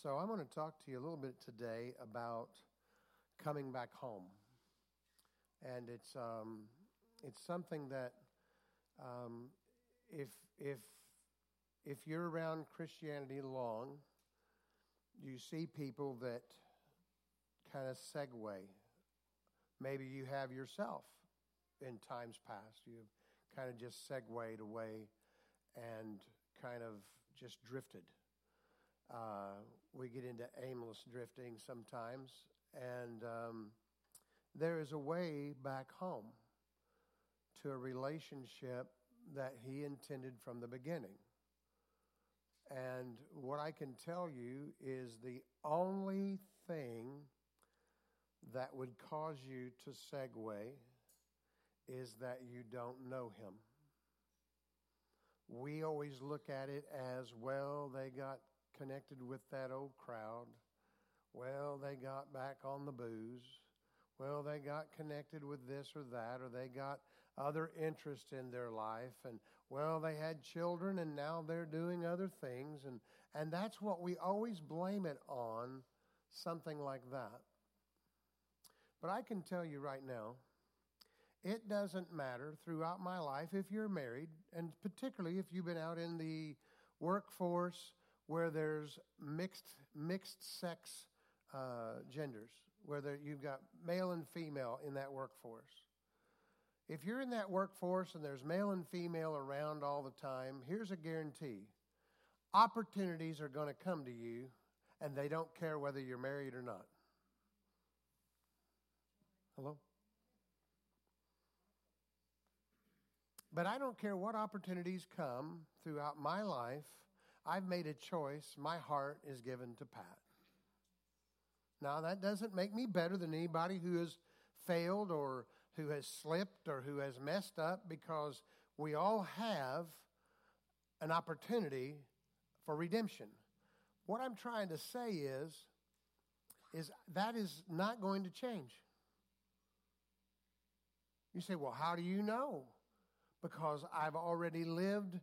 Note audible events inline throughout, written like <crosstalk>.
So, I'm going to talk to you a little bit today about coming back home. And it's, um, it's something that um, if, if, if you're around Christianity long, you see people that kind of segue. Maybe you have yourself in times past. You've kind of just segued away and kind of just drifted. Uh, we get into aimless drifting sometimes, and um, there is a way back home to a relationship that He intended from the beginning. And what I can tell you is the only thing that would cause you to segue is that you don't know Him. We always look at it as well, they got connected with that old crowd. Well, they got back on the booze. Well, they got connected with this or that, or they got other interests in their life, and well, they had children and now they're doing other things, and, and that's what we always blame it on, something like that. But I can tell you right now, it doesn't matter throughout my life if you're married, and particularly if you've been out in the workforce where there's mixed mixed sex uh, genders, where you've got male and female in that workforce. If you're in that workforce and there's male and female around all the time, here's a guarantee: opportunities are going to come to you, and they don't care whether you're married or not. Hello. But I don't care what opportunities come throughout my life I've made a choice. My heart is given to Pat. Now, that doesn't make me better than anybody who has failed or who has slipped or who has messed up because we all have an opportunity for redemption. What I'm trying to say is, is that is not going to change. You say, well, how do you know? Because I've already lived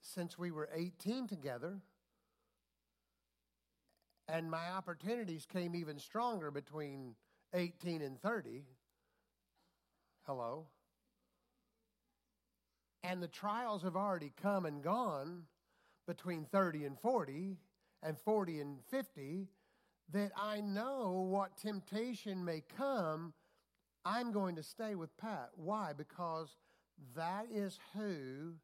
since we were 18 together. And my opportunities came even stronger between 18 and 30. Hello. And the trials have already come and gone between 30 and 40 and 40 and 50 that I know what temptation may come. I'm going to stay with Pat. Why? Because that is who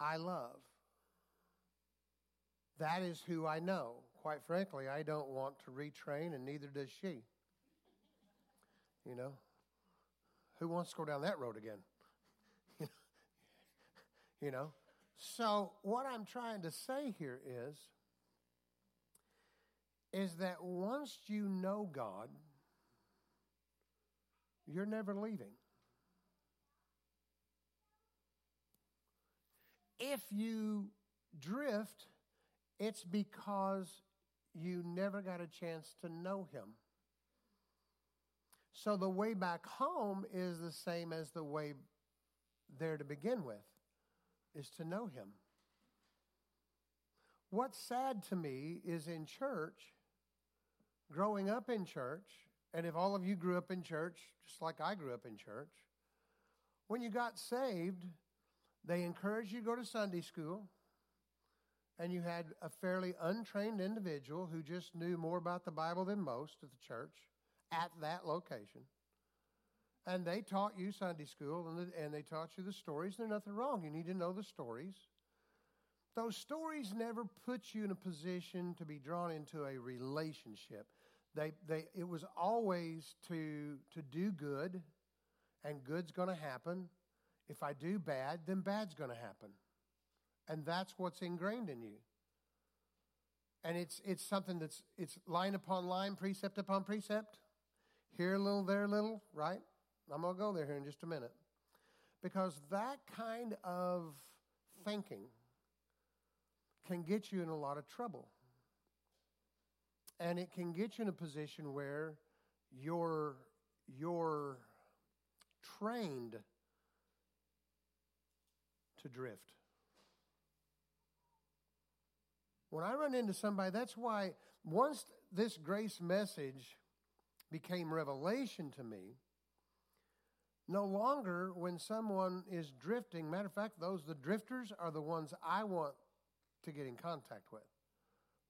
I love. That is who I know. Quite frankly, I don't want to retrain, and neither does she. You know? Who wants to go down that road again? <laughs> you know? So, what I'm trying to say here is, is that once you know God, you're never leaving. If you drift, it's because you never got a chance to know him. So the way back home is the same as the way there to begin with, is to know him. What's sad to me is in church, growing up in church, and if all of you grew up in church, just like I grew up in church, when you got saved, they encouraged you to go to Sunday school, and you had a fairly untrained individual who just knew more about the Bible than most at the church at that location. And they taught you Sunday school and, and they taught you the stories. There's nothing wrong. You need to know the stories. Those stories never put you in a position to be drawn into a relationship. They, they, it was always to, to do good, and good's going to happen if I do bad, then bad's going to happen. And that's what's ingrained in you. And it's, it's something that's it's line upon line, precept upon precept. Here a little, there a little, right? I'm going to go there here in just a minute. Because that kind of thinking can get you in a lot of trouble. And it can get you in a position where you're, you're trained to drift. When I run into somebody, that's why once this grace message became revelation to me, no longer when someone is drifting, matter of fact, those the drifters are the ones I want to get in contact with.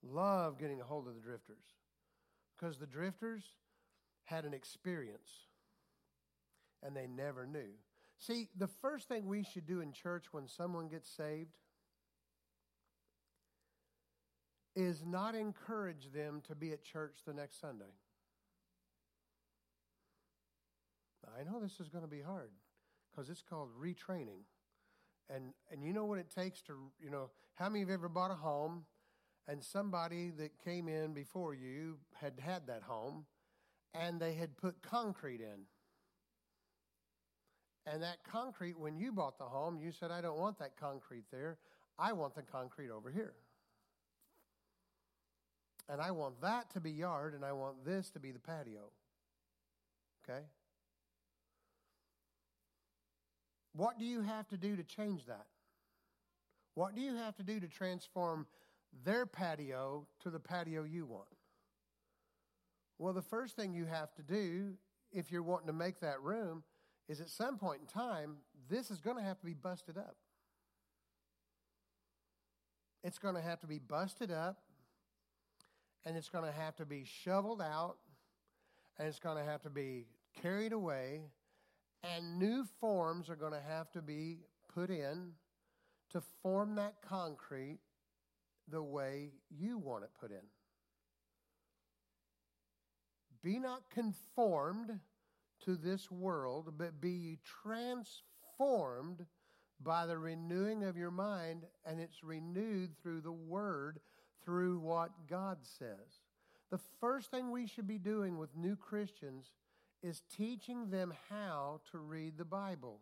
Love getting a hold of the drifters. Because the drifters had an experience and they never knew. See, the first thing we should do in church when someone gets saved is not encourage them to be at church the next Sunday. I know this is going to be hard because it's called retraining. And, and you know what it takes to, you know, how many of you ever bought a home and somebody that came in before you had had that home and they had put concrete in? And that concrete, when you bought the home, you said, I don't want that concrete there. I want the concrete over here. And I want that to be yard, and I want this to be the patio. Okay? What do you have to do to change that? What do you have to do to transform their patio to the patio you want? Well, the first thing you have to do, if you're wanting to make that room, is at some point in time, this is going to have to be busted up. It's going to have to be busted up, and it's going to have to be shoveled out, and it's going to have to be carried away, and new forms are going to have to be put in to form that concrete the way you want it put in. Be not conformed to this world, but be ye transformed by the renewing of your mind, and it's renewed through the Word, through what God says. The first thing we should be doing with new Christians is teaching them how to read the Bible.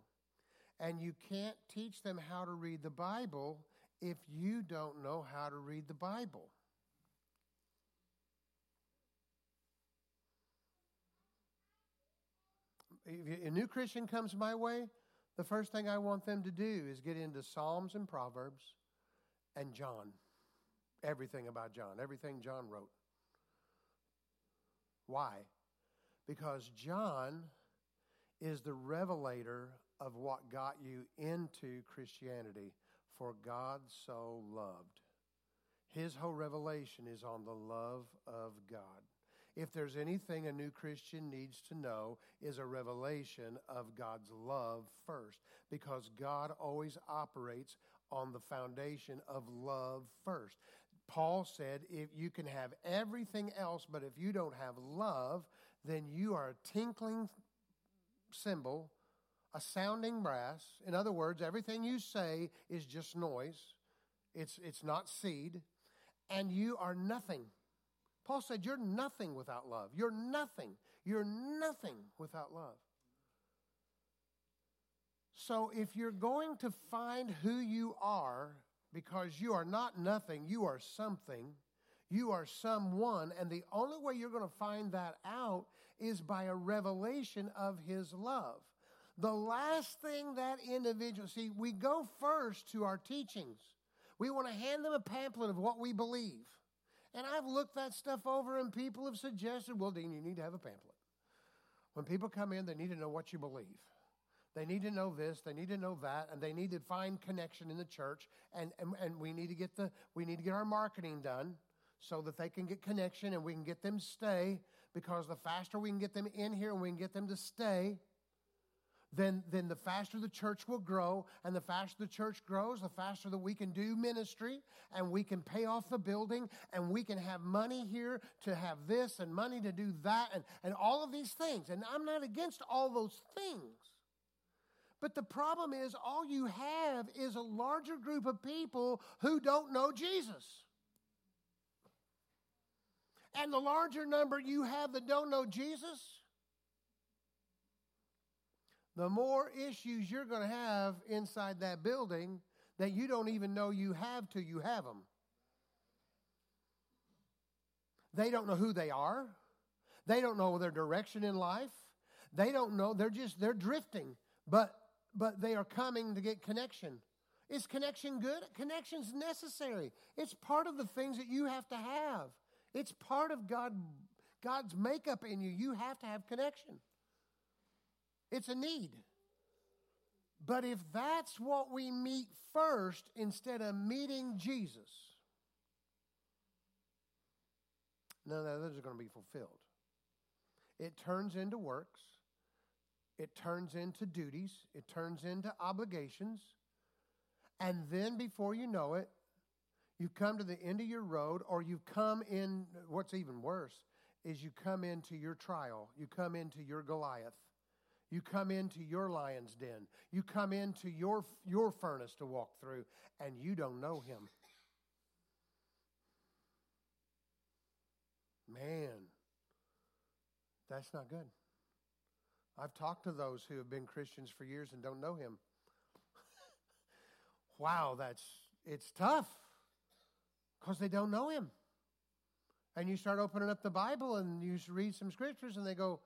And you can't teach them how to read the Bible if you don't know how to read the Bible. If a new Christian comes my way, the first thing I want them to do is get into Psalms and Proverbs and John. Everything about John, everything John wrote. Why? Because John is the revelator of what got you into Christianity. For God so loved. His whole revelation is on the love of God if there's anything a new Christian needs to know, is a revelation of God's love first, because God always operates on the foundation of love first. Paul said, if you can have everything else, but if you don't have love, then you are a tinkling cymbal, a sounding brass. In other words, everything you say is just noise. It's, it's not seed. And you are nothing. Paul said, You're nothing without love. You're nothing. You're nothing without love. So if you're going to find who you are, because you are not nothing, you are something, you are someone, and the only way you're going to find that out is by a revelation of His love. The last thing that individual, see, we go first to our teachings. We want to hand them a pamphlet of what we believe. And I've looked that stuff over, and people have suggested, well, Dean, you need to have a pamphlet. When people come in, they need to know what you believe. They need to know this, they need to know that, and they need to find connection in the church. And, and, and we need to get the we need to get our marketing done so that they can get connection and we can get them stay. Because the faster we can get them in here and we can get them to stay, then, then the faster the church will grow. And the faster the church grows, the faster that we can do ministry and we can pay off the building and we can have money here to have this and money to do that and, and all of these things. And I'm not against all those things. But the problem is, all you have is a larger group of people who don't know Jesus. And the larger number you have that don't know Jesus, the more issues you're going to have inside that building that you don't even know you have till you have them. They don't know who they are. They don't know their direction in life. They don't know. They're just they're drifting, but but they are coming to get connection. Is connection good? Connection's necessary. It's part of the things that you have to have. It's part of God, God's makeup in you. You have to have connection. It's a need. But if that's what we meet first instead of meeting Jesus, none of those are going to be fulfilled. It turns into works, it turns into duties, it turns into obligations. And then before you know it, you come to the end of your road, or you come in, what's even worse is you come into your trial, you come into your Goliath. You come into your lion's den. You come into your, your furnace to walk through, and you don't know him. Man, that's not good. I've talked to those who have been Christians for years and don't know him <laughs> wow, that's it's tough because they don't know him. And you start opening up the Bible and you read some scriptures and they go,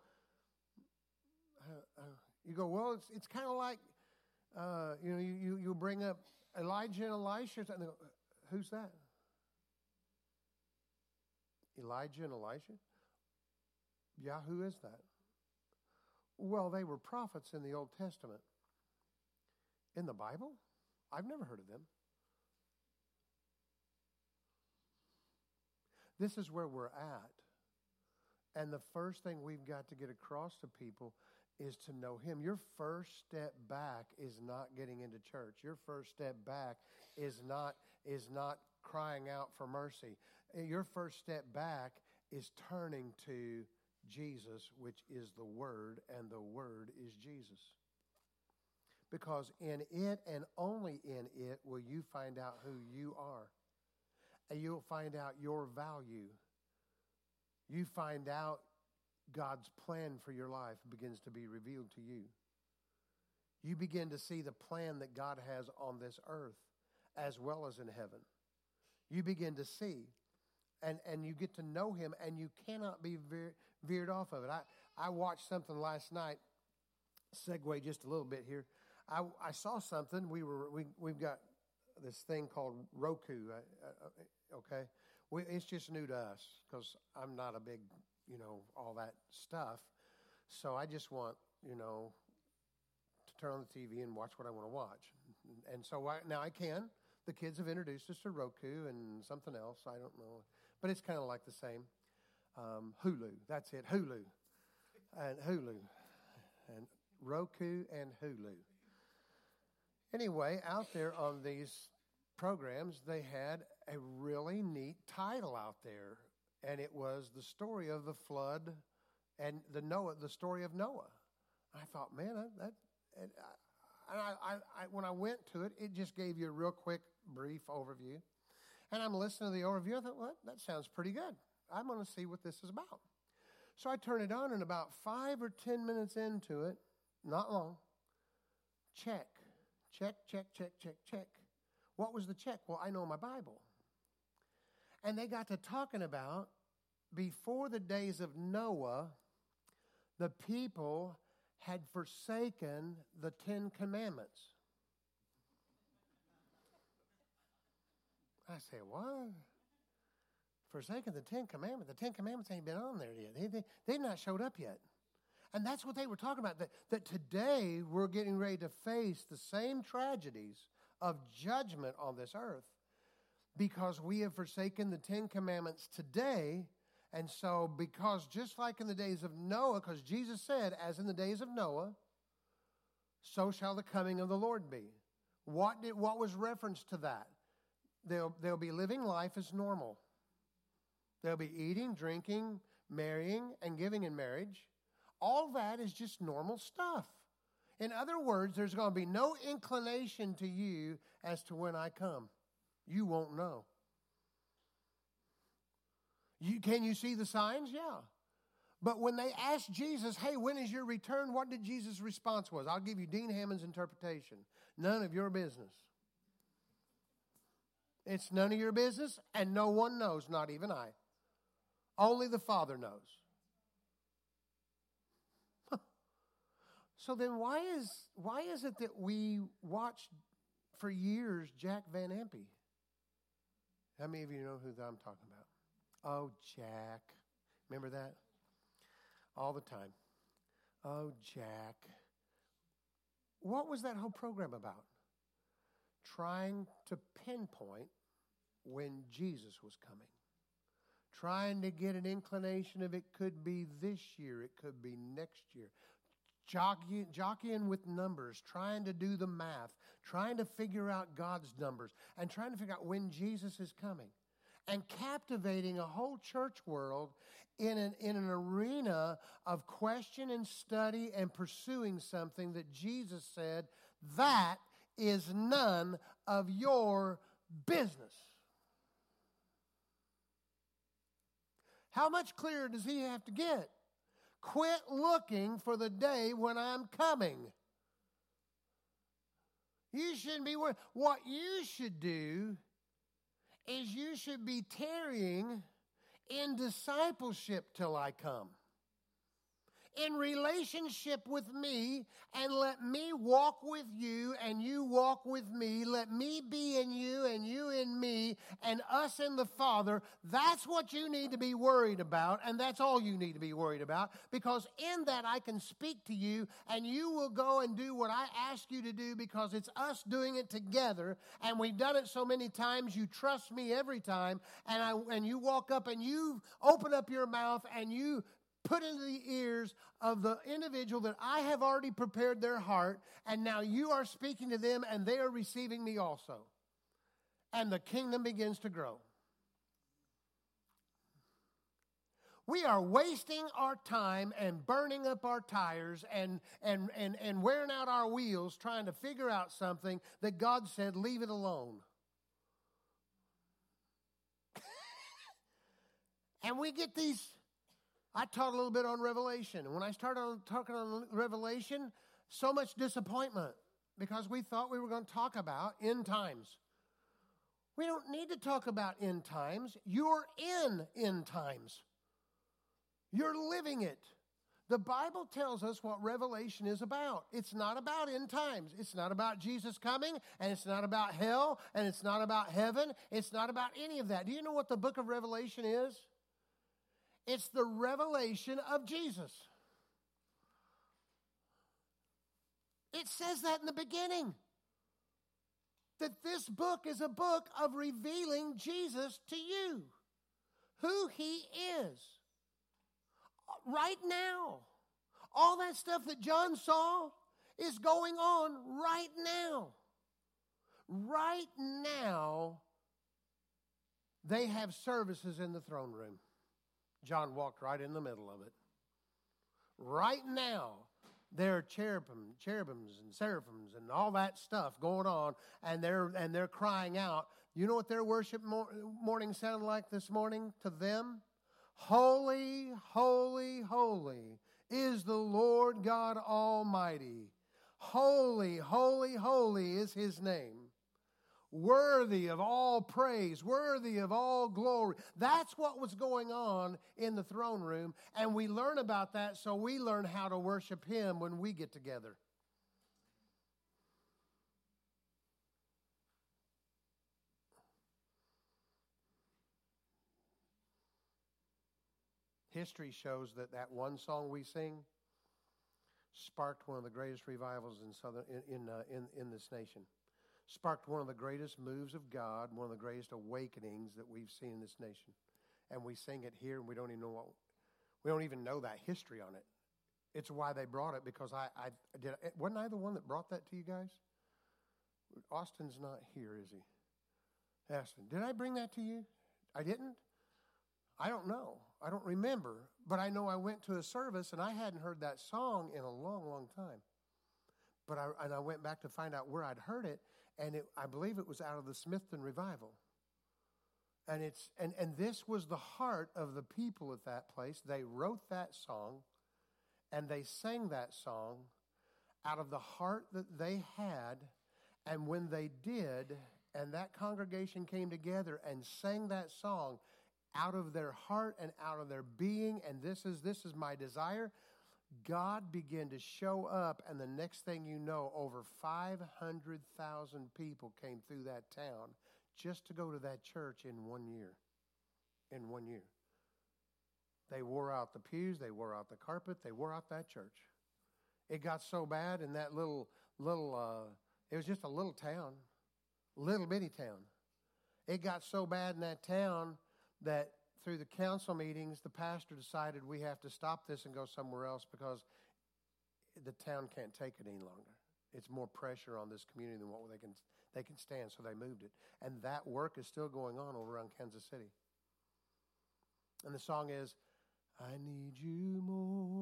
uh, uh, you go, well, it's, it's kind of like, uh, you know, you, you, you bring up Elijah and Elisha, and go, who's that? Elijah and Elisha? Yeah, who is that? Well, they were prophets in the Old Testament. In the Bible? I've never heard of them. This is where we're at. And the first thing we've got to get across to people is to know Him. Your first step back is not getting into church. Your first step back is not, is not crying out for mercy. Your first step back is turning to Jesus, which is the Word, and the Word is Jesus because in it and only in it will you find out who you are. And you'll find out your value. You find out God's plan for your life begins to be revealed to you. You begin to see the plan that God has on this earth as well as in heaven. You begin to see and, and you get to know him and you cannot be veer, veered off of it. I, I watched something last night, segue just a little bit here. I, I saw something. We were we we've got this thing called Roku. Uh, uh, okay, we, it's just new to us because I'm not a big you know all that stuff. So I just want you know to turn on the TV and watch what I want to watch. And so I, now I can. The kids have introduced us to Roku and something else. I don't know, but it's kind of like the same. Um, Hulu. That's it. Hulu and Hulu and Roku and Hulu. Anyway, out there on these programs, they had a really neat title out there, and it was the story of the flood and the Noah, the story of Noah. I thought, man, that, and I, I, I, when I went to it, it just gave you a real quick, brief overview. And I'm listening to the overview. I thought, well, that sounds pretty good. I'm going to see what this is about. So I turn it on, and about five or ten minutes into it, not long, check Check, check, check, check, check. What was the check? Well, I know my Bible. And they got to talking about before the days of Noah, the people had forsaken the Ten Commandments. I say, what? Forsaken the Ten Commandments. The Ten Commandments ain't been on there yet. They, they, they've not showed up yet. And that's what they were talking about. That, that today we're getting ready to face the same tragedies of judgment on this earth because we have forsaken the Ten Commandments today. And so, because just like in the days of Noah, because Jesus said, as in the days of Noah, so shall the coming of the Lord be. What, did, what was reference to that? They'll, they'll be living life as normal. They'll be eating, drinking, marrying, and giving in marriage. All that is just normal stuff. In other words, there's going to be no inclination to you as to when I come. You won't know. You, can you see the signs? Yeah. But when they asked Jesus, hey, when is your return? What did Jesus' response was? I'll give you Dean Hammond's interpretation. None of your business. It's none of your business, and no one knows, not even I. Only the Father knows. So then why is why is it that we watched for years Jack Van Impe. How many of you know who I'm talking about? Oh, Jack. Remember that? All the time. Oh, Jack. What was that whole program about? Trying to pinpoint when Jesus was coming. Trying to get an inclination of it could be this year, it could be next year. Jockey, jockeying with numbers, trying to do the math, trying to figure out God's numbers, and trying to figure out when Jesus is coming. And captivating a whole church world in an, in an arena of question and study and pursuing something that Jesus said, that is none of your business. How much clearer does he have to get? Quit looking for the day when I'm coming. You shouldn't be worried. What you should do is you should be tarrying in discipleship till I come in relationship with me and let me walk with you and you walk with me. Let me be in you and you in me and us in the Father. That's what you need to be worried about and that's all you need to be worried about because in that I can speak to you and you will go and do what I ask you to do because it's us doing it together and we've done it so many times. You trust me every time and I, and you walk up and you open up your mouth and you put into the ears of the individual that I have already prepared their heart, and now you are speaking to them, and they are receiving me also. And the kingdom begins to grow. We are wasting our time and burning up our tires and, and, and, and wearing out our wheels trying to figure out something that God said, leave it alone. <laughs> and we get these I taught a little bit on Revelation. And when I started on, talking on Revelation, so much disappointment because we thought we were going to talk about end times. We don't need to talk about end times. You're in end times, you're living it. The Bible tells us what Revelation is about. It's not about end times. It's not about Jesus coming, and it's not about hell, and it's not about heaven. It's not about any of that. Do you know what the book of Revelation is? It's the revelation of Jesus. It says that in the beginning. That this book is a book of revealing Jesus to you, who he is. Right now. All that stuff that John saw is going on right now. Right now, they have services in the throne room. John walked right in the middle of it. Right now, there are cherubim, cherubims and seraphims and all that stuff going on, and they're and they're crying out. You know what their worship morning sounded like this morning to them? Holy, holy, holy is the Lord God Almighty. Holy, holy, holy is his name worthy of all praise, worthy of all glory. That's what was going on in the throne room, and we learn about that so we learn how to worship Him when we get together. History shows that that one song we sing sparked one of the greatest revivals in southern in in, uh, in, in this nation sparked one of the greatest moves of God, one of the greatest awakenings that we've seen in this nation. And we sing it here, and we don't even know what we don't even know that history on it. It's why they brought it because I, I did. Eh, wasn't I the one that brought that to you guys? Austin's not here, is he? Austin, did I bring that to you? I didn't. I don't know. I don't remember, but I know I went to a service and I hadn't heard that song in a long, long time. But I, and I went back to find out where I'd heard it, and it, I believe it was out of the Smithton revival. And it's and, and this was the heart of the people at that place. They wrote that song and they sang that song out of the heart that they had. And when they did, and that congregation came together and sang that song out of their heart and out of their being, and this is this is my desire. God began to show up, and the next thing you know, over 500,000 people came through that town just to go to that church in one year. In one year. They wore out the pews, they wore out the carpet, they wore out that church. It got so bad in that little, little, uh, it was just a little town, little bitty town. It got so bad in that town that through the council meetings, the pastor decided we have to stop this and go somewhere else because the town can't take it any longer. It's more pressure on this community than what they can they can stand, so they moved it. And that work is still going on over around Kansas City. And the song is, I need you more,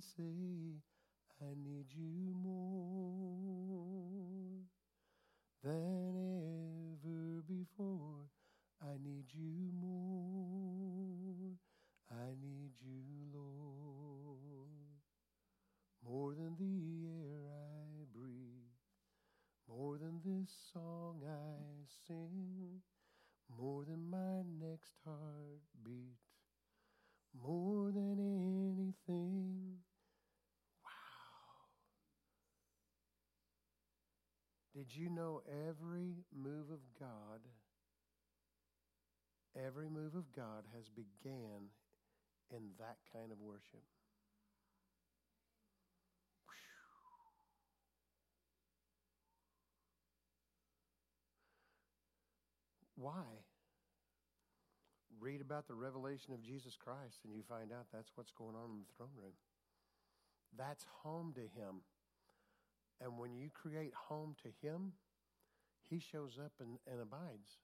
say. I need you more Did you know every move of God? Every move of God has began in that kind of worship. Why? Read about the revelation of Jesus Christ and you find out that's what's going on in the throne room. That's home to Him. And when you create home to Him, He shows up and, and abides.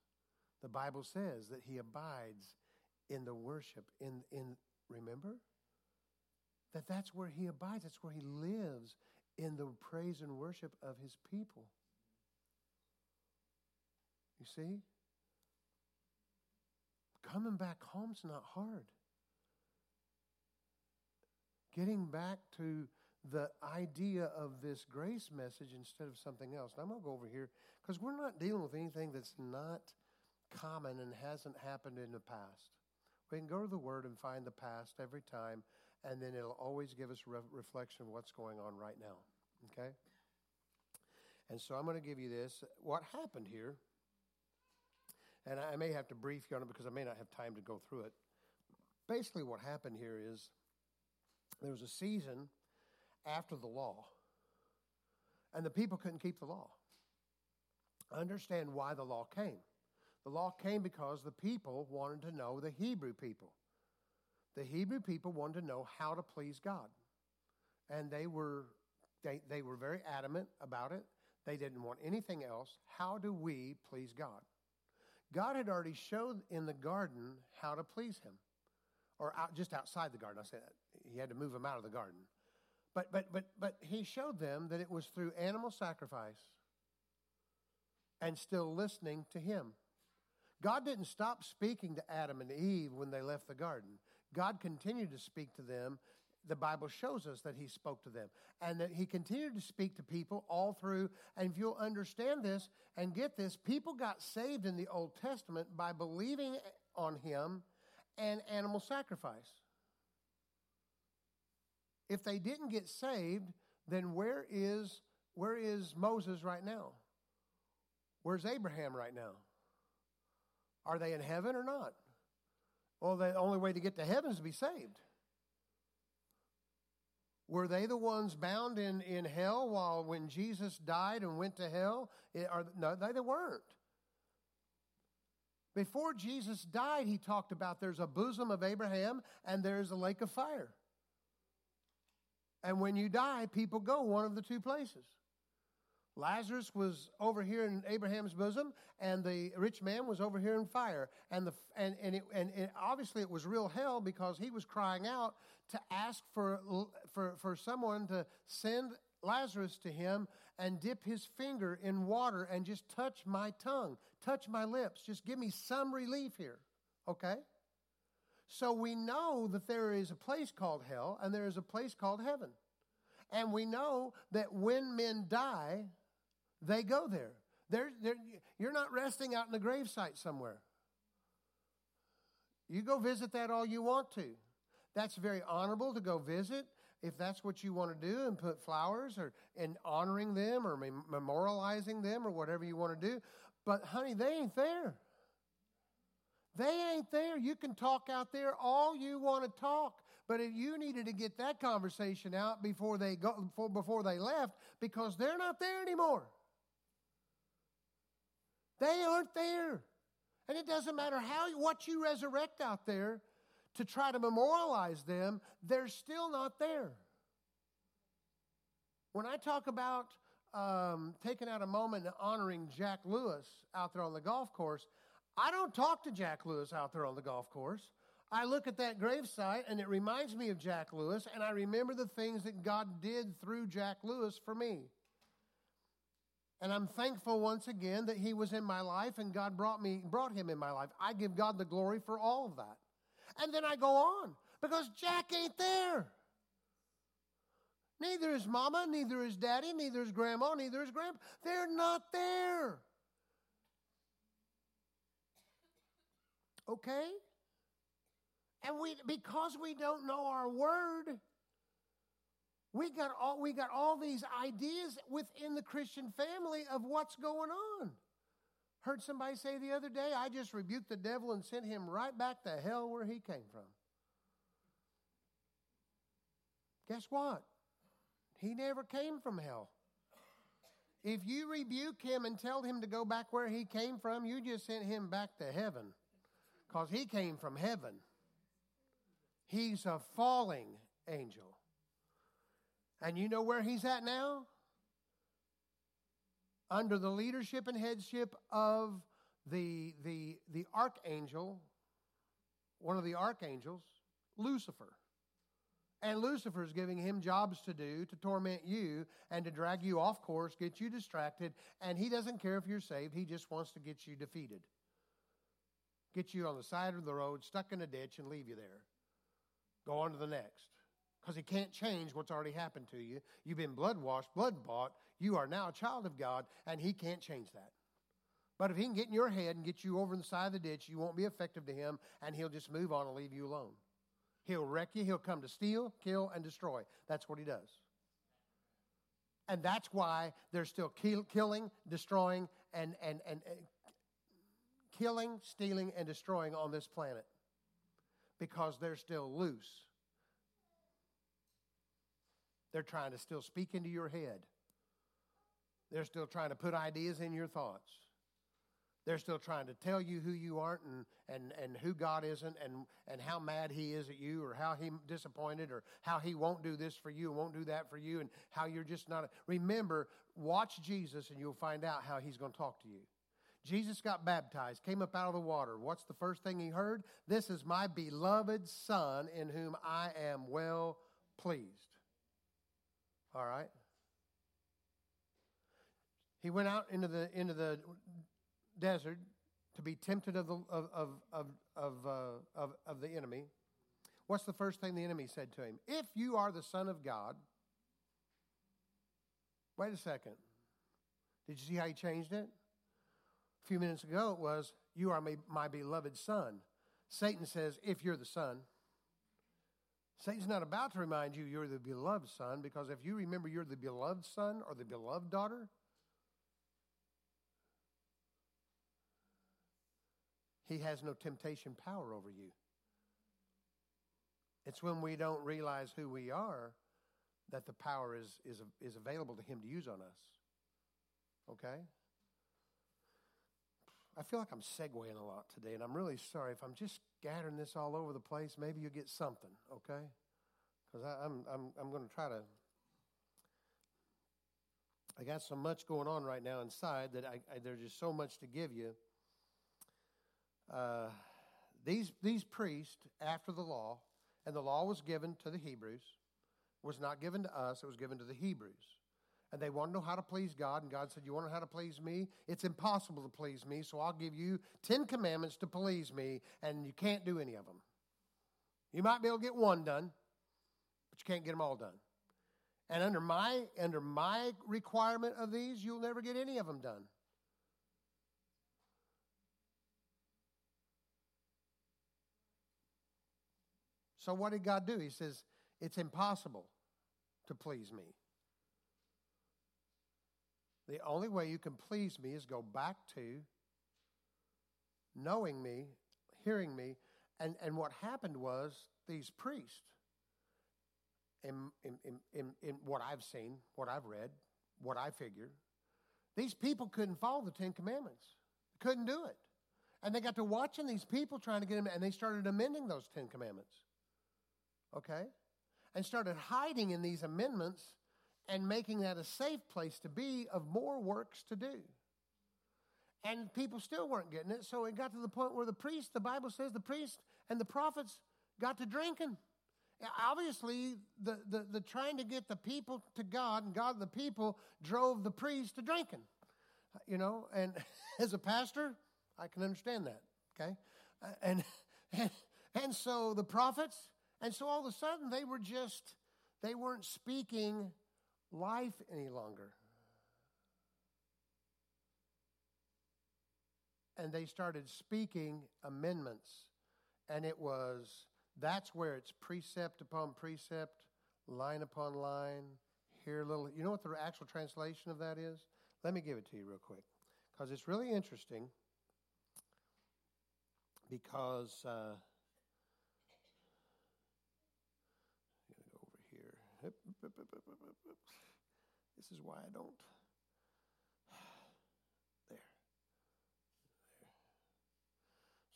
The Bible says that he abides in the worship, in, in remember? That that's where he abides, that's where he lives in the praise and worship of his people. You see? Coming back home's not hard. Getting back to the idea of this grace message instead of something else. I'm going to go over here because we're not dealing with anything that's not common and hasn't happened in the past. We can go to the Word and find the past every time, and then it'll always give us re- reflection of what's going on right now. Okay? And so I'm going to give you this. What happened here, and I may have to brief you on it because I may not have time to go through it. Basically, what happened here is there was a season after the law, and the people couldn't keep the law. Understand why the law came. The law came because the people wanted to know the Hebrew people. The Hebrew people wanted to know how to please God. And they were, they, they were very adamant about it. They didn't want anything else. How do we please God? God had already showed in the garden how to please him, or out, just outside the garden. I said he had to move them out of the garden. But, but, but, but he showed them that it was through animal sacrifice and still listening to him. God didn't stop speaking to Adam and Eve when they left the garden. God continued to speak to them. The Bible shows us that He spoke to them and that He continued to speak to people all through. And if you'll understand this and get this, people got saved in the Old Testament by believing on Him and animal sacrifice. If they didn't get saved, then where is, where is Moses right now? Where's Abraham right now? Are they in heaven or not? Well, the only way to get to heaven is to be saved. Were they the ones bound in, in hell while when Jesus died and went to hell? It, are, no, they, they weren't. Before Jesus died, he talked about there's a bosom of Abraham and there's a lake of fire. And when you die, people go one of the two places. Lazarus was over here in Abraham's bosom, and the rich man was over here in fire. And, the, and, and, it, and, and obviously, it was real hell because he was crying out to ask for, for, for someone to send Lazarus to him and dip his finger in water and just touch my tongue, touch my lips. Just give me some relief here, okay? So we know that there is a place called hell and there is a place called heaven. And we know that when men die, they go there. They're, they're, you're not resting out in the gravesite somewhere. You go visit that all you want to. That's very honorable to go visit if that's what you want to do and put flowers or in honoring them or memorializing them or whatever you want to do. But honey, they ain't there. They ain't there. You can talk out there all you want to talk, but if you needed to get that conversation out before they go before, they left because they're not there anymore. They aren't there. And it doesn't matter how what you resurrect out there to try to memorialize them, they're still not there. When I talk about um, taking out a moment and honoring Jack Lewis out there on the golf course, I don't talk to Jack Lewis out there on the golf course. I look at that gravesite and it reminds me of Jack Lewis, and I remember the things that God did through Jack Lewis for me. And I'm thankful once again that he was in my life and God brought me brought him in my life. I give God the glory for all of that. And then I go on because Jack ain't there. Neither is mama, neither is daddy, neither is grandma, neither is grandpa. They're not there. Okay? And we because we don't know our word, we got all we got all these ideas within the Christian family of what's going on. Heard somebody say the other day, I just rebuked the devil and sent him right back to hell where he came from. Guess what? He never came from hell. If you rebuke him and tell him to go back where he came from, you just sent him back to heaven because he came from heaven. He's a falling angel. And you know where he's at now? Under the leadership and headship of the, the, the archangel, one of the archangels, Lucifer. And Lucifer is giving him jobs to do to torment you and to drag you off course, get you distracted, and he doesn't care if you're saved. He just wants to get you defeated. Get you on the side of the road, stuck in a ditch, and leave you there. Go on to the next because he can't change what's already happened to you. You've been blood washed, blood bought. You are now a child of God, and he can't change that. But if he can get in your head and get you over the side of the ditch, you won't be effective to him, and he'll just move on and leave you alone. He'll wreck you. He'll come to steal, kill, and destroy. That's what he does. And that's why they're still kill, killing, destroying, and, and, and, and killing, stealing, and destroying on this planet because they're still loose they're trying to still speak into your head. They're still trying to put ideas in your thoughts. They're still trying to tell you who you aren't and, and, and who God isn't and, and how mad He is at you or how He disappointed or how He won't do this for you and won't do that for you and how you're just not. A, remember, watch Jesus and you'll find out how He's going to talk to you. Jesus got baptized, came up out of the water. What's the first thing He heard? This is my beloved Son in whom I am well pleased. All right? He went out into the, into the desert to be tempted of the, of, of, of, of, uh, of, of the enemy. What's the first thing the enemy said to him? If you are the Son of God, wait a second. Did you see how he changed it? A few minutes ago it was, You are my, my beloved Son. Satan says, If you're the Son. Satan's not about to remind you you're the beloved son because if you remember you're the beloved son or the beloved daughter, he has no temptation power over you. It's when we don't realize who we are that the power is, is, is available to him to use on us. Okay? I feel like I'm segueing a lot today, and I'm really sorry if I'm just scattering this all over the place. Maybe you'll get something, okay? Because I'm, I'm, I'm going to try to. I got so much going on right now inside that I, I, there's just so much to give you. Uh, these, these priests, after the law, and the law was given to the Hebrews, was not given to us, it was given to the Hebrews and they want to know how to please God. And God said, You want to know how to please me? It's impossible to please me, so I'll give you 10 commandments to please me, and you can't do any of them. You might be able to get one done, but you can't get them all done. And under my, under my requirement of these, you'll never get any of them done. So, what did God do? He says, It's impossible to please me. The only way you can please me is go back to knowing me, hearing me. And, and what happened was these priests, in, in, in, in, what I've seen, what I've read, what I figure, these people couldn't follow the Ten Commandments. Couldn't do it. And they got to watching these people trying to get them, and they started amending those Ten Commandments okay? And started hiding in these amendments and making that a safe place to be of more works to do. And people still weren't getting it, so it got to the point where the priest, the Bible says the priest and the prophets got to drinking. Obviously, the, the, the trying to get the people to God and God the people drove the priest to drinking. You know, and <laughs> as a pastor, I can understand that, okay? Uh, and, and, <laughs> and so the prophets and so all of a sudden, they were just, they weren't speaking life any longer. And they started speaking amendments. And it was, that's where it's precept upon precept, line upon line, here little. You know what the actual translation of that is? Let me give it to you real quick. Because it's really interesting. Because. Uh, This is why I don't. <sighs> There. There.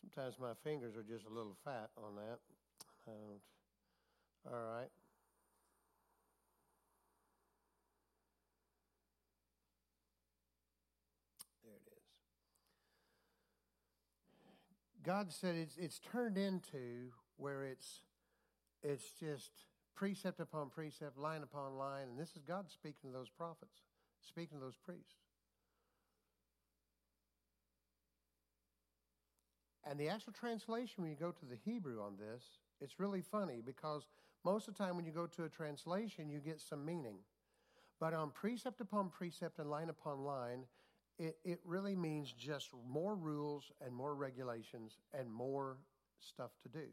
Sometimes my fingers are just a little fat on that. I don't. All right. There it is. God said it's, it's turned into where it's it's just precept upon precept, line upon line. And this is God speaking to those prophets, speaking to those priests. And the actual translation, when you go to the Hebrew on this, it's really funny because most of the time when you go to a translation, you get some meaning. But on precept upon precept and line upon line, it, it really means just more rules and more regulations and more stuff to do.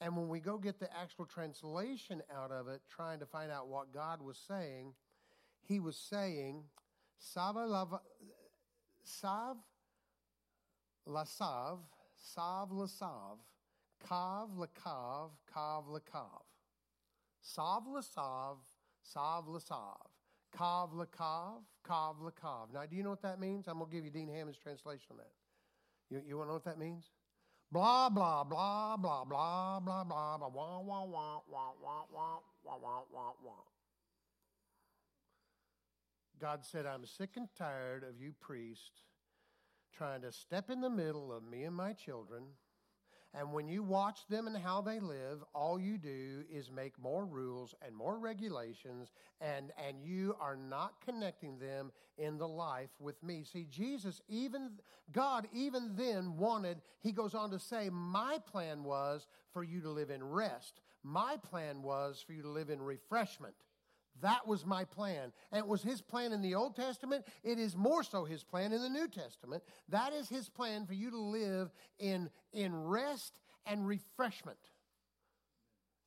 And when we go get the actual translation out of it, trying to find out what God was saying, he was saying, Sava lava, Sav lasav, Sav lasav, Kav lakav, Kav lakav. Sav lasav, Sav lasav. Kav lakav, Kav lakav. Now, do you know what that means? I'm going to give you Dean Hammond's translation on that. You, you want to know what that means? Blah, blah, blah, blah, blah, blah, blah, blah, wah, wah, wah, wah, wah, wah, wah, wah, wah, wah. God said, I'm sick and tired of you priests trying to step in the middle of me and my children and when you watch them and how they live, all you do is make more rules and more regulations, and, and you are not connecting them in the life with me. See, Jesus, even God, even then wanted, he goes on to say, My plan was for you to live in rest. My plan was for you to live in refreshment. That was my plan. And it was his plan in the Old Testament. It is more so his plan in the New Testament. That is his plan for you to live in, in rest and refreshment.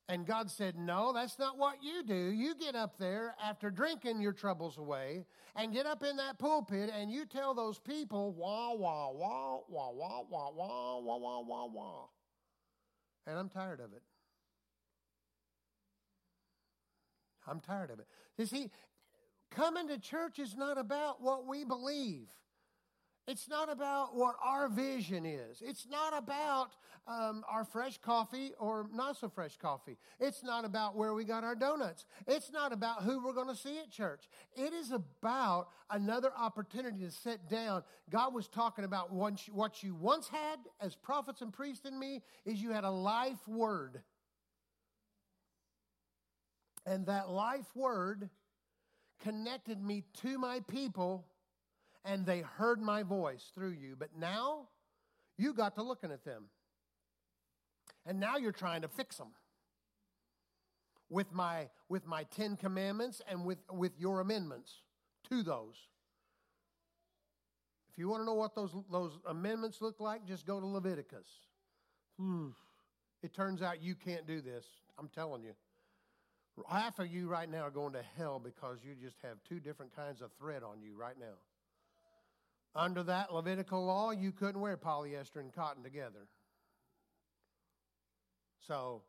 And God said, No, that's not what you do. You get up there after drinking your troubles away and get up in that pulpit and you tell those people, wah, wah, wah, wah, wah, wah, wah, wah, wah, wah, wah. And I'm tired of it. I'm tired of it. You see, coming to church is not about what we believe. It's not about what our vision is. It's not about um, our fresh coffee or not so fresh coffee. It's not about where we got our donuts. It's not about who we're going to see at church. It is about another opportunity to sit down. God was talking about what you once had as prophets and priests in me is you had a life word. And that life word connected me to my people, and they heard my voice through you. But now you got to looking at them. And now you're trying to fix them with my with my 10 commandments and with with your amendments to those. If you want to know what those those amendments look like, just go to Leviticus. Hmm. It turns out you can't do this. I'm telling you. Half of you right now are going to hell because you just have two different kinds of thread on you right now. Under that Levitical law, you couldn't wear polyester and cotton together. So,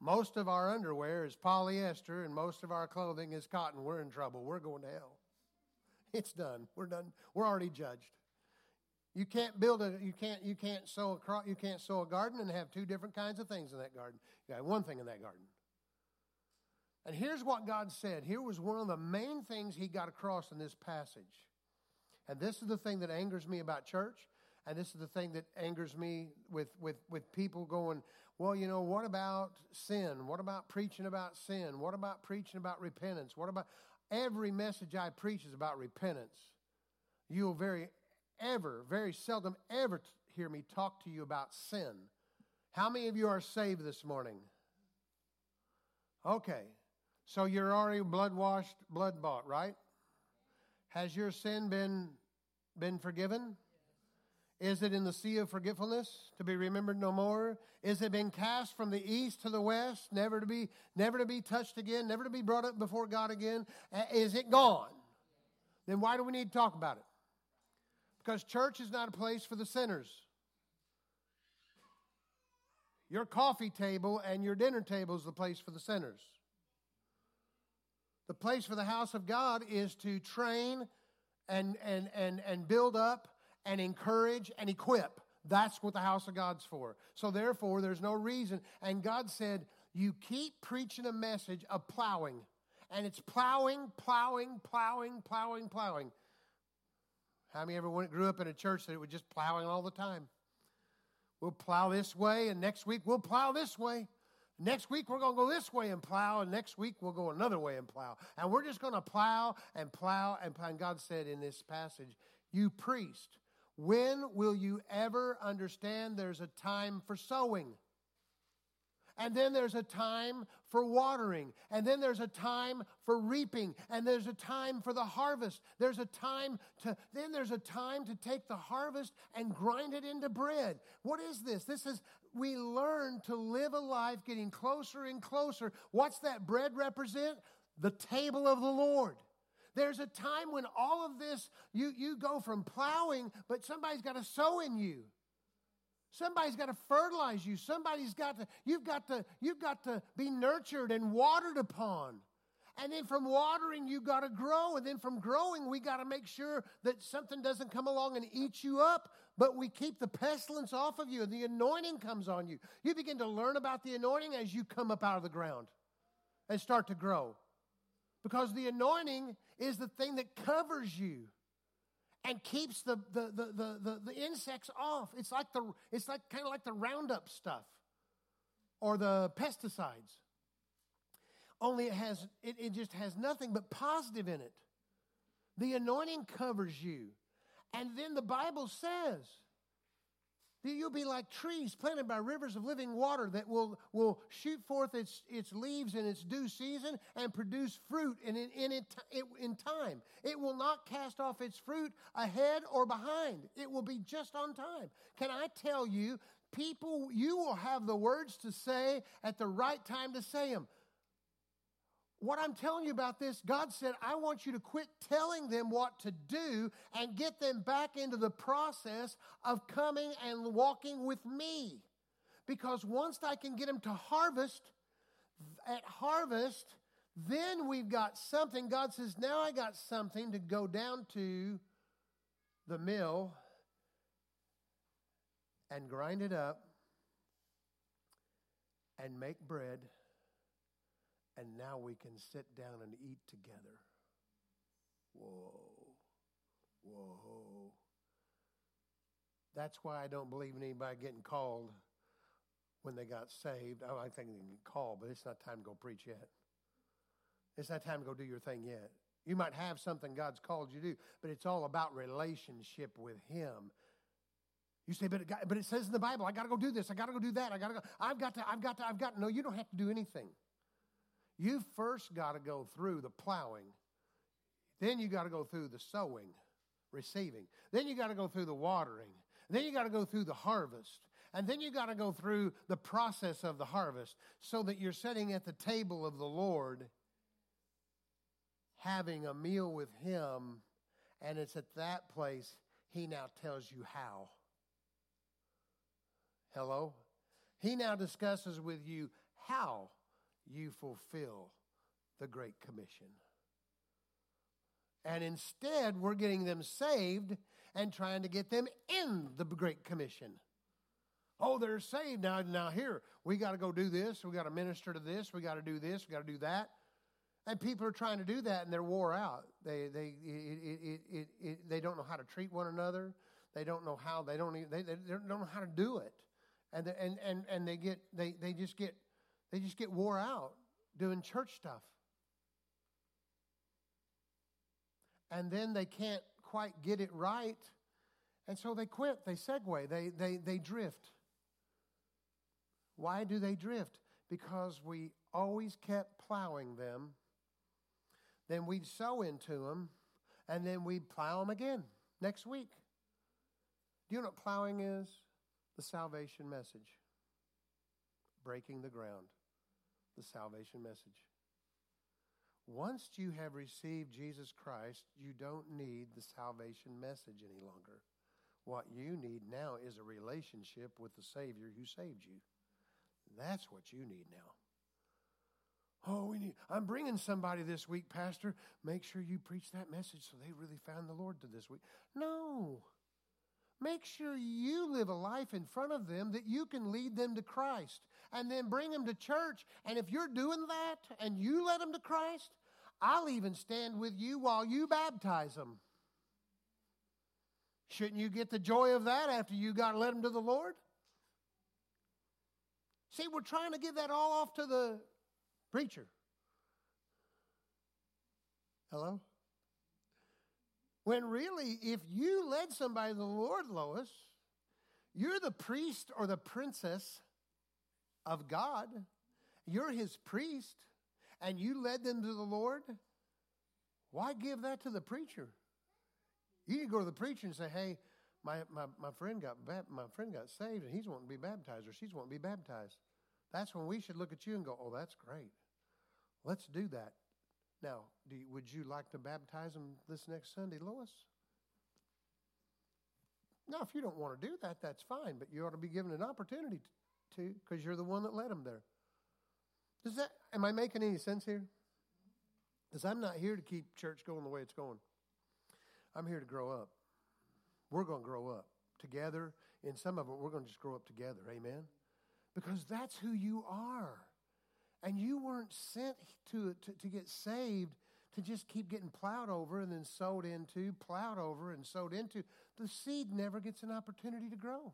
most of our underwear is polyester and most of our clothing is cotton. We're in trouble. We're going to hell. <laughs> It's done. We're done. We're already judged. You can't build a you can't you can't sow a crop you can't sow a garden and have two different kinds of things in that garden. You got one thing in that garden. And here's what God said. Here was one of the main things he got across in this passage. And this is the thing that angers me about church, and this is the thing that angers me with, with, with people going, well, you know, what about sin? What about preaching about sin? What about preaching about repentance? What about every message I preach is about repentance? You'll very ever, very seldom ever hear me talk to you about sin. How many of you are saved this morning? Okay. So you're already blood washed, blood bought, right? Has your sin been been forgiven? Is it in the sea of forgetfulness to be remembered no more? Is it been cast from the east to the west, never to be never to be touched again, never to be brought up before God again? Is it gone? Then why do we need to talk about it? Because church is not a place for the sinners. Your coffee table and your dinner table is the place for the sinners. The place for the house of God is to train and, and, and, and build up and encourage and equip. That's what the house of God's for. So, therefore, there's no reason. And God said, You keep preaching a message of plowing. And it's plowing, plowing, plowing, plowing, plowing. How many ever grew up in a church that it was just plowing all the time? We'll plow this way, and next week we'll plow this way. Next week we're going to go this way and plow, and next week we'll go another way and plow. And we're just going to plow and plow and plow. And God said in this passage, You priest, when will you ever understand there's a time for sowing? And then there's a time for watering. And then there's a time for reaping. And there's a time for the harvest. There's a time to, then there's a time to take the harvest and grind it into bread. What is this? This is, we learn to live a life getting closer and closer. What's that bread represent? The table of the Lord. There's a time when all of this, you, you go from plowing, but somebody's got to sow in you. Somebody's got to fertilize you. Somebody's got to, you've got to, you've got to be nurtured and watered upon. And then from watering, you got to grow. And then from growing, we got to make sure that something doesn't come along and eat you up, but we keep the pestilence off of you and the anointing comes on you. You begin to learn about the anointing as you come up out of the ground and start to grow. Because the anointing is the thing that covers you and keeps the, the, the, the, the, insects off. It's like the it's like kind of like the Roundup stuff or the pesticides. Only it has it, it just has nothing but positive in it. The anointing covers you. And then the Bible says You'll be like trees planted by rivers of living water that will, will shoot forth its, its leaves in its due season and produce fruit in, in, in, in time. It will not cast off its fruit ahead or behind. It will be just on time. Can I tell you, people, you will have the words to say at the right time to say them what I'm telling you about this, God said, I want you to quit telling them what to do and get them back into the process of coming and walking with me. Because once I can get them to harvest, at harvest, then we've got something. God says, now I got something to go down to the mill and grind it up and make bread and now we can sit down and eat together. Whoa. Whoa. That's why I don't believe in anybody getting called when they got saved. I think they can call, but it's not time to go preach yet. It's not time to go do your thing yet. You might have something God's called you to do, but it's all about relationship with Him. You say, but it, got, but it says in the Bible, I got to go do this, I got to go do that, I got to go, I've got to, I've got to, I've got to. No, you don't have to do anything. You first got to go through the plowing, then you got to go through the sowing, receiving, then you got to go through the watering, then you got to go through the harvest, and then you got to go through the process of the harvest so that you're sitting at the table of the Lord having a meal with Him, and it's at that place He now tells you how. Hello? He now discusses with you how you fulfill the Great Commission. And instead, we're getting them saved and trying to get them in the Great Commission. Oh, they're saved now. Now here, we got to go do this. We got to minister to this. We got to do this. We got to do that. And people are trying to do that, and they're wore out. They they it, it, it, they don't know how to treat one another. They don't know how. They don't. They, they don't know how to do it, and and and and they get they they just get they just get wore out doing church stuff. And then they can't quite get it right, and so they quit. They segue. They they they drift. Why do they drift? Because we always kept plowing them. Then we'd sow into them, and then we'd plow them again next week. Do you know what plowing is? The salvation message. Breaking the ground. The salvation message. Once you have received Jesus Christ, you don't need the salvation message any longer. What you need now is a relationship with the Savior who saved you. That's what you need now. Oh, we need, I'm bringing somebody this week, Pastor. Make sure you preach that message so they really found the Lord to this week. No. Make sure you live a life in front of them that you can lead them to Christ and then bring them to church. And if you're doing that and you let them to Christ, I'll even stand with you while you baptize them. Shouldn't you get the joy of that after you got led them to the Lord? See, we're trying to give that all off to the preacher. Hello? When really, if you led somebody to the Lord, Lois, you're the priest or the princess of God. You're his priest, and you led them to the Lord. Why give that to the preacher? You can go to the preacher and say, hey, my, my, my friend got my friend got saved and he's wanting to be baptized or she's wanting to be baptized. That's when we should look at you and go, oh, that's great. Let's do that. Now, do you, would you like to baptize them this next Sunday, Lois? No, if you don't want to do that, that's fine, but you ought to be given an opportunity to because you're the one that led them there. Does that, am I making any sense here? Because I'm not here to keep church going the way it's going. I'm here to grow up. We're going to grow up together. In some of it, we're going to just grow up together. Amen? Because that's who you are. And you weren't sent to, to, to get saved to just keep getting plowed over and then sowed into, plowed over and sowed into. The seed never gets an opportunity to grow.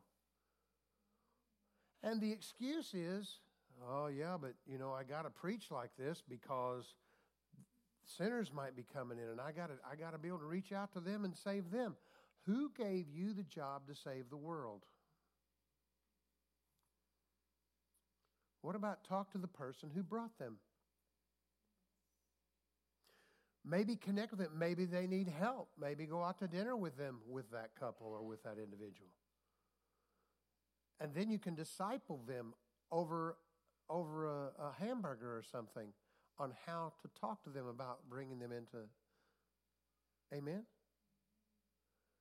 And the excuse is, oh, yeah, but, you know, I got to preach like this because sinners might be coming in and I got to I got to be able to reach out to them and save them. Who gave you the job to save the world? What about talk to the person who brought them? Maybe connect with them. Maybe they need help. Maybe go out to dinner with them, with that couple or with that individual. And then you can disciple them over, over a, a hamburger or something on how to talk to them about bringing them into. Amen?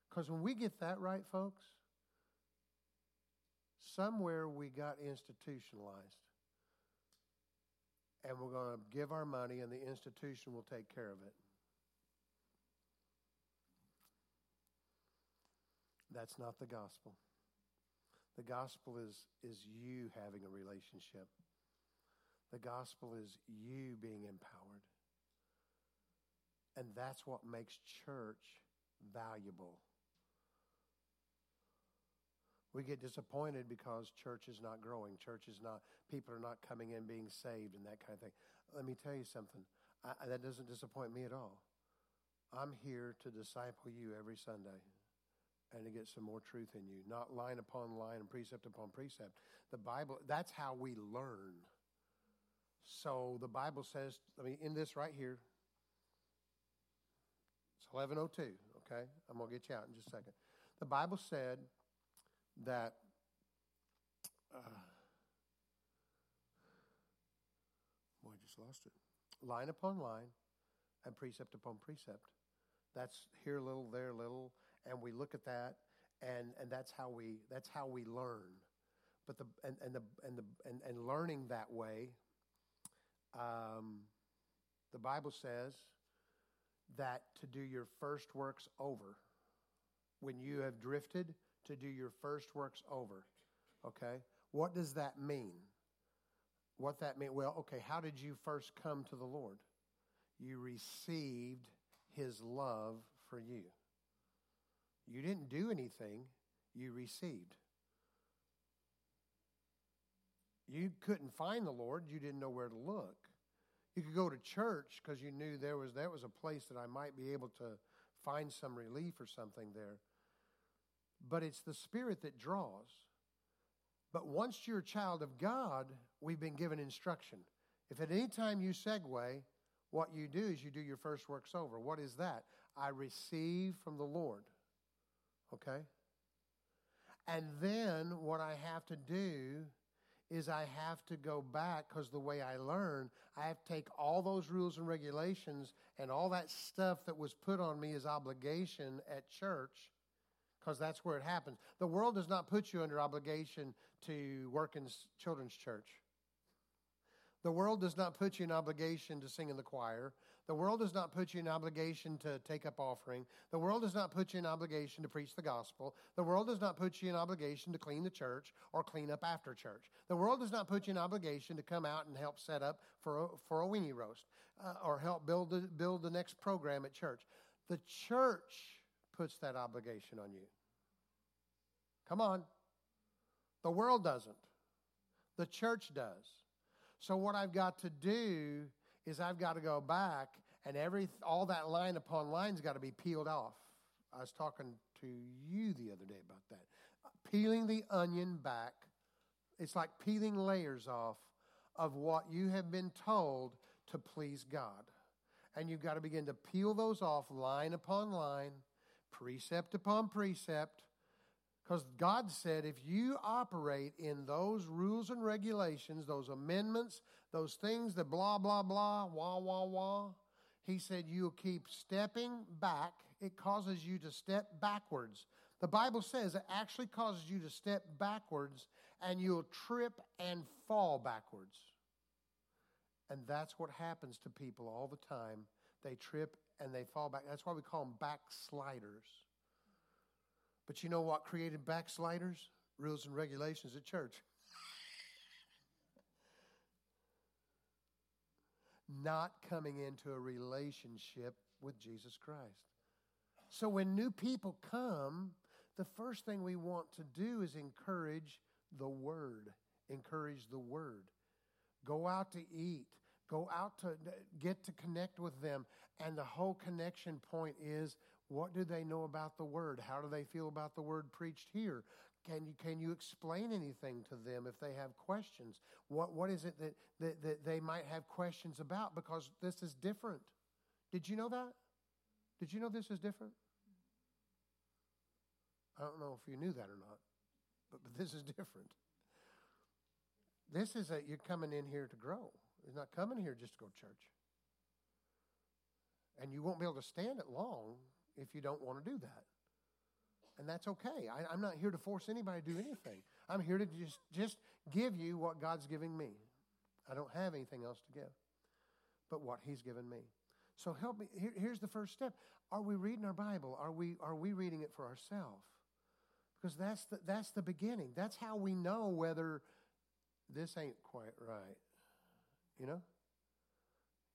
Because when we get that right, folks, somewhere we got institutionalized. And we're going to give our money, and the institution will take care of it. That's not the gospel. The gospel is, is you having a relationship. The gospel is you being empowered. And that's what makes church valuable. We get disappointed because church is not growing. Church is not, people are not coming in being saved and that kind of thing. Let me tell you something. I, that doesn't disappoint me at all. I'm here to disciple you every Sunday. And to get some more truth in you, not line upon line and precept upon precept. The Bible, that's how we learn. So the Bible says, I mean, in this right here, it's 1102, okay? I'm going to get you out in just a second. The Bible said that. Uh, boy, I just lost it. Line upon line and precept upon precept. That's here a little, there a little, and we look at that, and, and that's how we that's how we learn. But the and, and the and the and, and learning that way, um, the Bible says that to do your first works over. When you have drifted, to do your first works over. Okay? What does that mean? What that mean? Well, okay, how did you first come to the Lord? You received his love for you. You didn't do anything, you received. You couldn't find the Lord, you didn't know where to look. You could go to church because you knew there was there was a place that I might be able to find some relief or something there. But it's the Spirit that draws. But once you're a child of God, we've been given instruction. If at any time you segue, what you do is you do your first works over. What is that? I receive from the Lord. Okay? And then what I have to do is I have to go back because the way I learn, I have to take all those rules and regulations and all that stuff that was put on me as obligation at church because that's where it happens. The world does not put you under obligation to work in children's church. The world does not put you in obligation to sing in the choir. The world does not put you in obligation to take up offering. The world does not put you in obligation to preach the gospel. The world does not put you in obligation to clean the church or clean up after church. The world does not put you in obligation to come out and help set up for a, for a weenie roast uh, or help build the, build the next program at church. The church puts that obligation on you. Come on. The world doesn't. The church does. So what I've got to do is I've got to go back and every all that line upon line's got to be peeled off. I was talking to you the other day about that. Peeling the onion back, it's like peeling layers off of what you have been told to please God. And you've got to begin to peel those off line upon line, precept upon precept, because God said if you operate in those rules and regulations, those amendments, those things that blah, blah, blah, wah, wah, wah, He said you'll keep stepping back. It causes you to step backwards. The Bible says it actually causes you to step backwards and you'll trip and fall backwards. And that's what happens to people all the time. They trip and they fall back. That's why we call them backsliders. But you know what created backsliders? Rules and regulations at church. <laughs> Not coming into a relationship with Jesus Christ. So when new people come, the first thing we want to do is encourage the Word. Encourage the Word. Go out to eat. Go out to get to connect with them. And the whole connection point is what do they know about the word? How do they feel about the word preached here? Can you, can you explain anything to them if they have questions? What, what is it that, that, that they might have questions about? Because this is different. Did you know that? Did you know this is different? I don't know if you knew that or not, but, but this is different. This is that you're coming in here to grow. You're not coming here just to go to church. And you won't be able to stand it long if you don't want to do that. And that's okay. I, am not here to force anybody to do anything. I'm here to just, just give you what God's giving me. I don't have anything else to give but what He's given me. So help me. Here, here's the first step. Are we reading our Bible? Are we, are we reading it for ourselves? Because that's the, that's the beginning. That's how we know whether this ain't quite right. You know?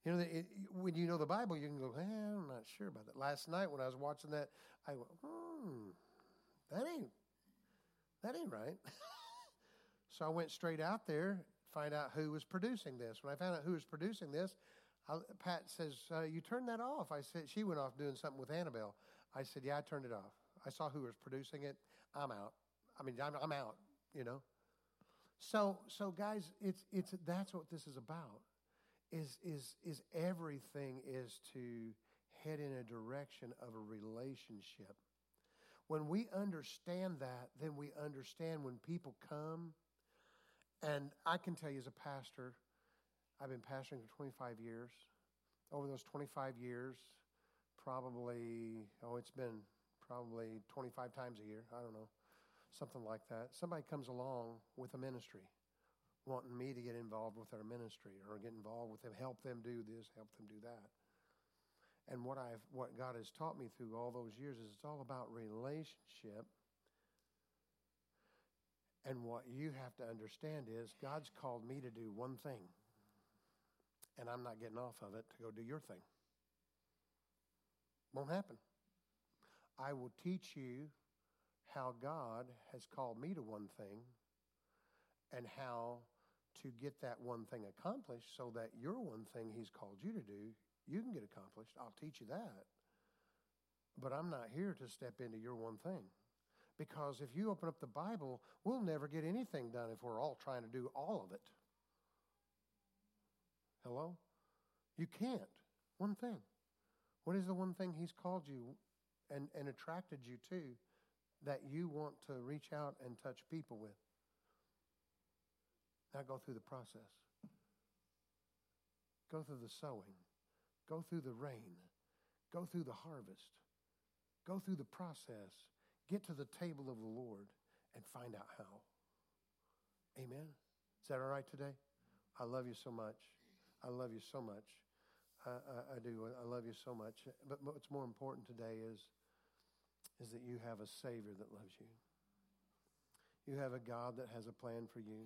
You know, it, when you know the Bible, you can go, eh, I'm not sure about that. Last night when I was watching that, I went, hmm, that ain't, that ain't right. <laughs> so I went straight out there, find out who was producing this. When I found out who was producing this, I, Pat says, uh, you turned that off. I said, she went off doing something with Annabelle. I said, yeah, I turned it off. I saw who was producing it. I'm out. I mean, I'm, I'm out, you know. So, so guys, it's, it's, that's what this is about is, is, is everything is to head in a direction of a relationship. When we understand that, then we understand when people come. And I can tell you as a pastor, I've been pastoring for 25 years. Over those 25 years, probably, oh, it's been probably 25 times a year. I don't know, something like that. Somebody comes along with a ministry wanting me to get involved with their ministry or get involved with them, help them do this, help them do that. And what I've what God has taught me through all those years is it's all about relationship. And what you have to understand is God's called me to do one thing. And I'm not getting off of it to go do your thing. Won't happen. I will teach you how God has called me to one thing and how to get that one thing accomplished so that your one thing He's called you to do, you can get accomplished. I'll teach you that. But I'm not here to step into your one thing. Because if you open up the Bible, we'll never get anything done if we're all trying to do all of it. Hello? You can't. One thing. What is the one thing He's called you and, and attracted you to that you want to reach out and touch people with? Now go through the process. Go through the sowing. Go through the rain. Go through the harvest. Go through the process. Get to the table of the Lord and find out how. Amen. Is that all right today? I love you so much. I love you so much. I, I, I do. I love you so much. But what's more important today is, is that you have a Savior that loves you. You have a God that has a plan for you.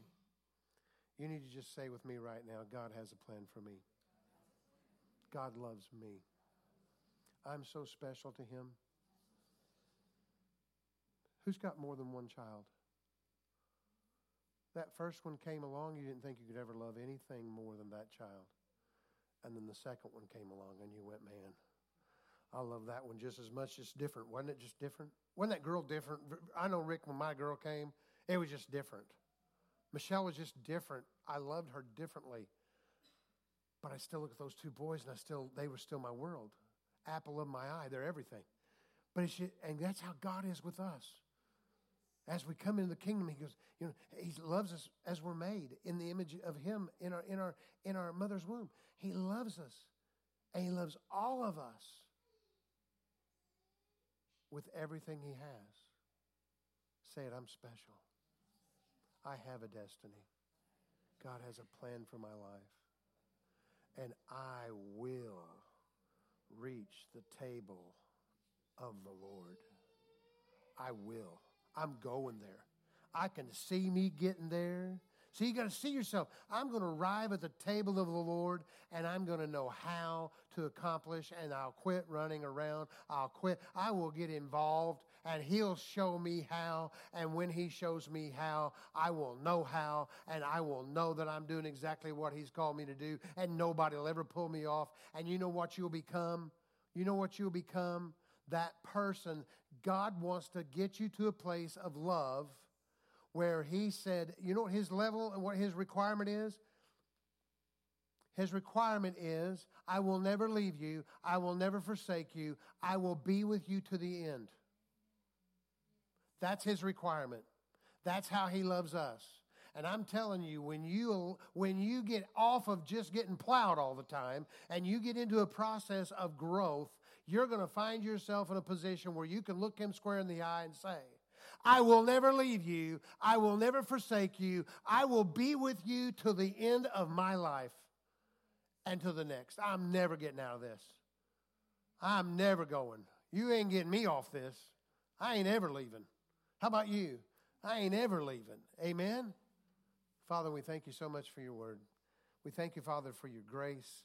You need to just say with me right now God has a plan for me. God loves me. I'm so special to Him. Who's got more than one child? That first one came along, you didn't think you could ever love anything more than that child. And then the second one came along, and you went, man, I love that one just as much. Just different. Wasn't it just different? Wasn't that girl different? I know, Rick, when my girl came, it was just different. Michelle was just different. I loved her differently. But I still look at those two boys and I still, they were still my world. Apple of my eye, they're everything. But it's, and that's how God is with us. As we come into the kingdom, He goes, you know, He loves us as we're made in the image of Him in our in our in our mother's womb. He loves us, and He loves all of us with everything He has. Say it, I'm special. I have a destiny. God has a plan for my life. And I will reach the table of the Lord. I will. I'm going there. I can see me getting there. So you got to see yourself. I'm going to arrive at the table of the Lord and I'm going to know how to accomplish and I'll quit running around. I'll quit. I will get involved and He'll show me how. And when He shows me how, I will know how and I will know that I'm doing exactly what He's called me to do and nobody will ever pull me off. And you know what you'll become? You know what you'll become? That person. God wants to get you to a place of love where he said, you know what his level and what his requirement is? His requirement is, I will never leave you. I will never forsake you. I will be with you to the end. That's his requirement. That's how he loves us. And I'm telling you, when you when you get off of just getting plowed all the time and you get into a process of growth, you're going to find yourself in a position where you can look him square in the eye and say, I will never leave you. I will never forsake you. I will be with you to the end of my life and to the next. I'm never getting out of this. I'm never going. You ain't getting me off this. I ain't ever leaving. How about you? I ain't ever leaving. Amen? Father, we thank you so much for your word. We thank you, Father, for your grace.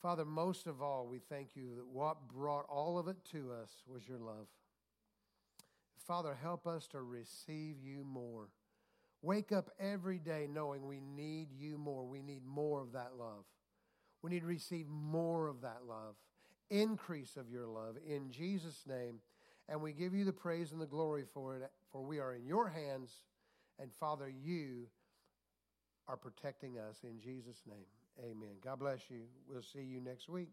Father, most of all, we thank you that what brought all of it to us was your love. Father, help us to receive you more. Wake up every day knowing we need you more. We need more of that love. We need to receive more of that love, increase of your love. In Jesus' name, And we give you the praise and the glory for it, for we are in your hands. And Father, you are protecting us in Jesus' name. Amen. God bless you. We'll see you next week.